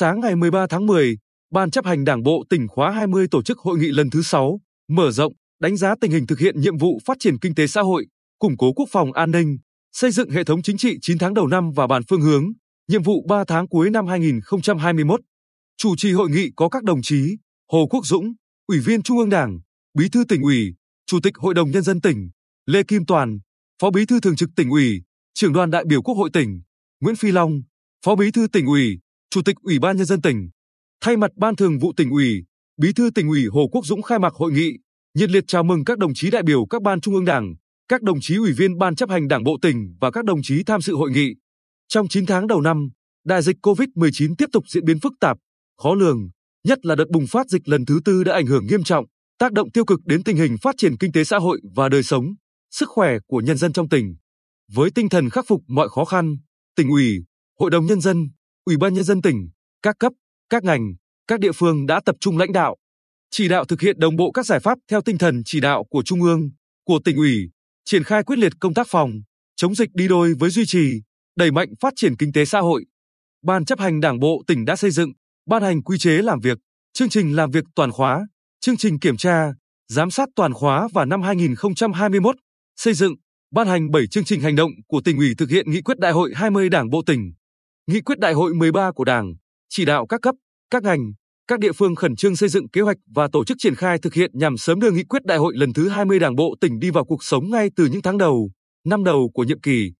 sáng ngày 13 tháng 10, Ban chấp hành Đảng bộ tỉnh khóa 20 tổ chức hội nghị lần thứ 6, mở rộng, đánh giá tình hình thực hiện nhiệm vụ phát triển kinh tế xã hội, củng cố quốc phòng an ninh, xây dựng hệ thống chính trị 9 tháng đầu năm và bàn phương hướng, nhiệm vụ 3 tháng cuối năm 2021. Chủ trì hội nghị có các đồng chí Hồ Quốc Dũng, Ủy viên Trung ương Đảng, Bí thư tỉnh ủy, Chủ tịch Hội đồng Nhân dân tỉnh, Lê Kim Toàn, Phó Bí thư Thường trực tỉnh ủy, Trưởng đoàn đại biểu Quốc hội tỉnh, Nguyễn Phi Long, Phó Bí thư tỉnh ủy, Chủ tịch Ủy ban Nhân dân tỉnh. Thay mặt Ban Thường vụ tỉnh ủy, Bí thư tỉnh ủy Hồ Quốc Dũng khai mạc hội nghị, nhiệt liệt chào mừng các đồng chí đại biểu các ban trung ương Đảng, các đồng chí ủy viên Ban chấp hành Đảng bộ tỉnh và các đồng chí tham dự hội nghị. Trong 9 tháng đầu năm, đại dịch COVID-19 tiếp tục diễn biến phức tạp, khó lường, nhất là đợt bùng phát dịch lần thứ tư đã ảnh hưởng nghiêm trọng, tác động tiêu cực đến tình hình phát triển kinh tế xã hội và đời sống, sức khỏe của nhân dân trong tỉnh. Với tinh thần khắc phục mọi khó khăn, tỉnh ủy, hội đồng nhân dân, ủy ban nhân dân tỉnh, các cấp, các ngành, các địa phương đã tập trung lãnh đạo, chỉ đạo thực hiện đồng bộ các giải pháp theo tinh thần chỉ đạo của trung ương, của tỉnh ủy, triển khai quyết liệt công tác phòng, chống dịch đi đôi với duy trì, đẩy mạnh phát triển kinh tế xã hội. Ban chấp hành Đảng bộ tỉnh đã xây dựng, ban hành quy chế làm việc, chương trình làm việc toàn khóa, chương trình kiểm tra, giám sát toàn khóa và năm 2021, xây dựng, ban hành 7 chương trình hành động của tỉnh ủy thực hiện nghị quyết đại hội 20 Đảng bộ tỉnh, nghị quyết đại hội 13 của Đảng, chỉ đạo các cấp, các ngành, các địa phương khẩn trương xây dựng kế hoạch và tổ chức triển khai thực hiện nhằm sớm đưa nghị quyết đại hội lần thứ 20 Đảng bộ tỉnh đi vào cuộc sống ngay từ những tháng đầu, năm đầu của nhiệm kỳ.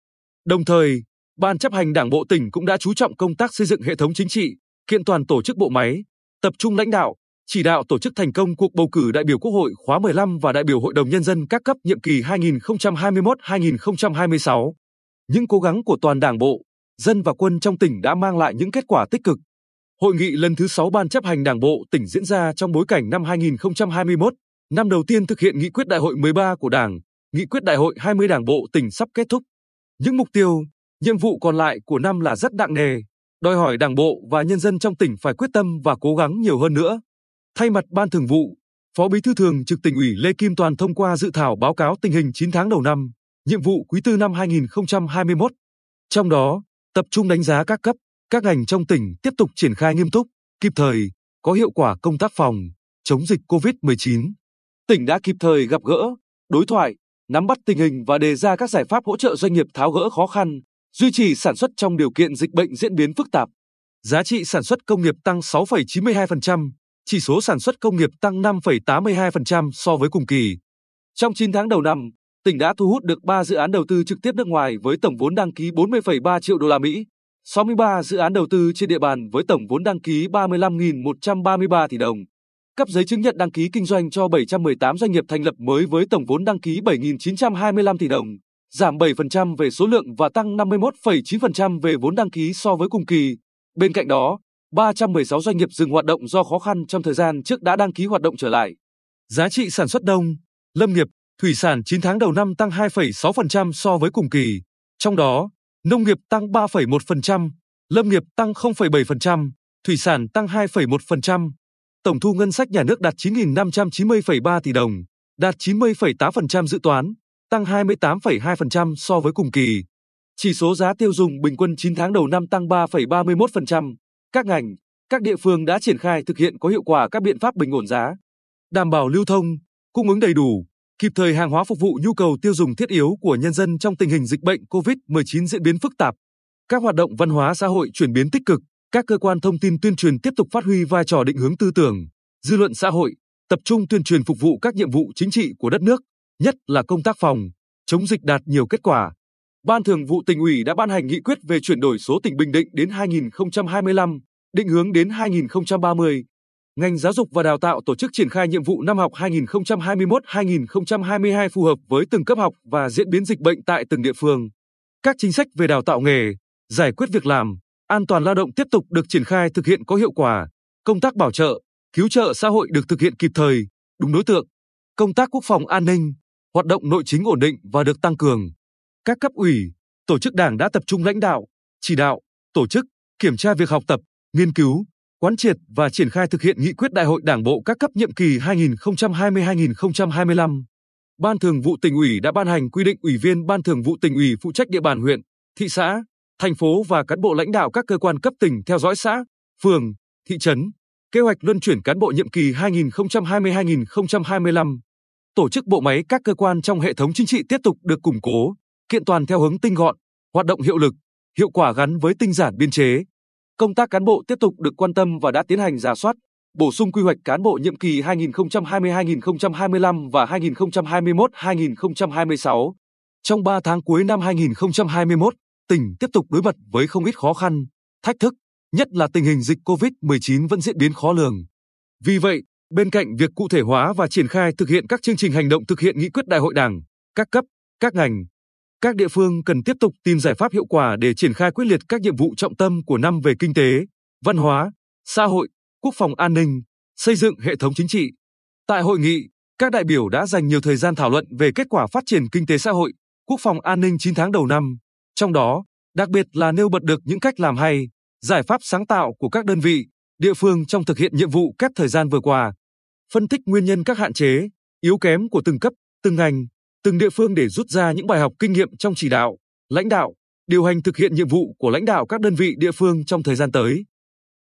Đồng thời, Ban chấp hành Đảng bộ tỉnh cũng đã chú trọng công tác xây dựng hệ thống chính trị, kiện toàn tổ chức bộ máy, tập trung lãnh đạo, chỉ đạo tổ chức thành công cuộc bầu cử đại biểu Quốc hội khóa 15 và đại biểu Hội đồng Nhân dân các cấp nhiệm kỳ 2021-2026. Những cố gắng của toàn Đảng bộ, dân và quân trong tỉnh đã mang lại những kết quả tích cực. Hội nghị lần thứ 6 Ban chấp hành Đảng bộ tỉnh diễn ra trong bối cảnh năm 2021, năm đầu tiên thực hiện nghị quyết đại hội 13 của Đảng, nghị quyết đại hội 20 Đảng bộ tỉnh sắp kết thúc. Những mục tiêu, nhiệm vụ còn lại của năm là rất nặng nề, đòi hỏi Đảng bộ và nhân dân trong tỉnh phải quyết tâm và cố gắng nhiều hơn nữa. Thay mặt Ban Thường vụ, Phó Bí thư Thường trực tỉnh ủy Lê Kim Toàn thông qua dự thảo báo cáo tình hình 9 tháng đầu năm, nhiệm vụ quý tư năm 2021. Trong đó, tập trung đánh giá các cấp, các ngành trong tỉnh tiếp tục triển khai nghiêm túc, kịp thời, có hiệu quả công tác phòng, chống dịch COVID-19. Tỉnh đã kịp thời gặp gỡ, đối thoại, nắm bắt tình hình và đề ra các giải pháp hỗ trợ doanh nghiệp tháo gỡ khó khăn, duy trì sản xuất trong điều kiện dịch bệnh diễn biến phức tạp. Giá trị sản xuất công nghiệp tăng 6,92%, chỉ số sản xuất công nghiệp tăng 5,82% so với cùng kỳ. Trong 9 tháng đầu năm, tỉnh đã thu hút được 3 dự án đầu tư trực tiếp nước ngoài với tổng vốn đăng ký 40,3 triệu đô la Mỹ, 63 dự án đầu tư trên địa bàn với tổng vốn đăng ký 35.133 tỷ đồng. Cấp giấy chứng nhận đăng ký kinh doanh cho 718 doanh nghiệp thành lập mới với tổng vốn đăng ký 7.925 tỷ đồng, giảm 7% về số lượng và tăng 51,9% về vốn đăng ký so với cùng kỳ. Bên cạnh đó, 316 doanh nghiệp dừng hoạt động do khó khăn trong thời gian trước đã đăng ký hoạt động trở lại. Giá trị sản xuất đông, lâm nghiệp, thủy sản 9 tháng đầu năm tăng 2,6% so với cùng kỳ. Trong đó, nông nghiệp tăng 3,1%, lâm nghiệp tăng 0,7%, thủy sản tăng 2,1%. Tổng thu ngân sách nhà nước đạt 9.590,3 tỷ đồng, đạt 90,8% dự toán, tăng 28,2% so với cùng kỳ. Chỉ số giá tiêu dùng bình quân 9 tháng đầu năm tăng 3,31%. Các ngành, các địa phương đã triển khai thực hiện có hiệu quả các biện pháp bình ổn giá, đảm bảo lưu thông, cung ứng đầy đủ, kịp thời hàng hóa phục vụ nhu cầu tiêu dùng thiết yếu của nhân dân trong tình hình dịch bệnh COVID-19 diễn biến phức tạp. Các hoạt động văn hóa xã hội chuyển biến tích cực, các cơ quan thông tin tuyên truyền tiếp tục phát huy vai trò định hướng tư tưởng, dư luận xã hội, tập trung tuyên truyền phục vụ các nhiệm vụ chính trị của đất nước, nhất là công tác phòng, chống dịch đạt nhiều kết quả. Ban Thường vụ tỉnh ủy đã ban hành nghị quyết về chuyển đổi số tỉnh Bình Định đến 2025, định hướng đến 2030. Ngành giáo dục và đào tạo tổ chức triển khai nhiệm vụ năm học 2021-2022 phù hợp với từng cấp học và diễn biến dịch bệnh tại từng địa phương. Các chính sách về đào tạo nghề, giải quyết việc làm, an toàn lao động tiếp tục được triển khai thực hiện có hiệu quả. Công tác bảo trợ, cứu trợ xã hội được thực hiện kịp thời, đúng đối tượng. Công tác quốc phòng an ninh, hoạt động nội chính ổn định và được tăng cường. Các cấp ủy, tổ chức đảng đã tập trung lãnh đạo, chỉ đạo, tổ chức, kiểm tra việc học tập, nghiên cứu, quán triệt và triển khai thực hiện nghị quyết đại hội đảng bộ các cấp nhiệm kỳ 2020-2025. Ban Thường vụ tỉnh ủy đã ban hành quy định ủy viên Ban Thường vụ tỉnh ủy phụ trách địa bàn huyện, thị xã, thành phố và cán bộ lãnh đạo các cơ quan cấp tỉnh theo dõi xã, phường, thị trấn, kế hoạch luân chuyển cán bộ nhiệm kỳ 2020-2025. Tổ chức bộ máy các cơ quan trong hệ thống chính trị tiếp tục được củng cố, kiện toàn theo hướng tinh gọn, hoạt động hiệu lực, hiệu quả gắn với tinh giản biên chế. Công tác cán bộ tiếp tục được quan tâm và đã tiến hành giả soát, bổ sung quy hoạch cán bộ nhiệm kỳ 2020-2025 và 2021-2026. Trong 3 tháng cuối năm 2021, tỉnh tiếp tục đối mặt với không ít khó khăn, thách thức, nhất là tình hình dịch COVID-19 vẫn diễn biến khó lường. Vì vậy, bên cạnh việc cụ thể hóa và triển khai thực hiện các chương trình hành động thực hiện nghị quyết đại hội Đảng, các cấp, các ngành, các địa phương cần tiếp tục tìm giải pháp hiệu quả để triển khai quyết liệt các nhiệm vụ trọng tâm của năm về kinh tế, văn hóa, xã hội, quốc phòng an ninh, xây dựng hệ thống chính trị. Tại hội nghị, các đại biểu đã dành nhiều thời gian thảo luận về kết quả phát triển kinh tế xã hội, quốc phòng an ninh 9 tháng đầu năm, trong đó, đặc biệt là nêu bật được những cách làm hay, giải pháp sáng tạo của các đơn vị, địa phương trong thực hiện nhiệm vụ kép thời gian vừa qua. Phân tích nguyên nhân các hạn chế, yếu kém của từng cấp, từng ngành, từng địa phương để rút ra những bài học kinh nghiệm trong chỉ đạo, lãnh đạo, điều hành thực hiện nhiệm vụ của lãnh đạo các đơn vị địa phương trong thời gian tới.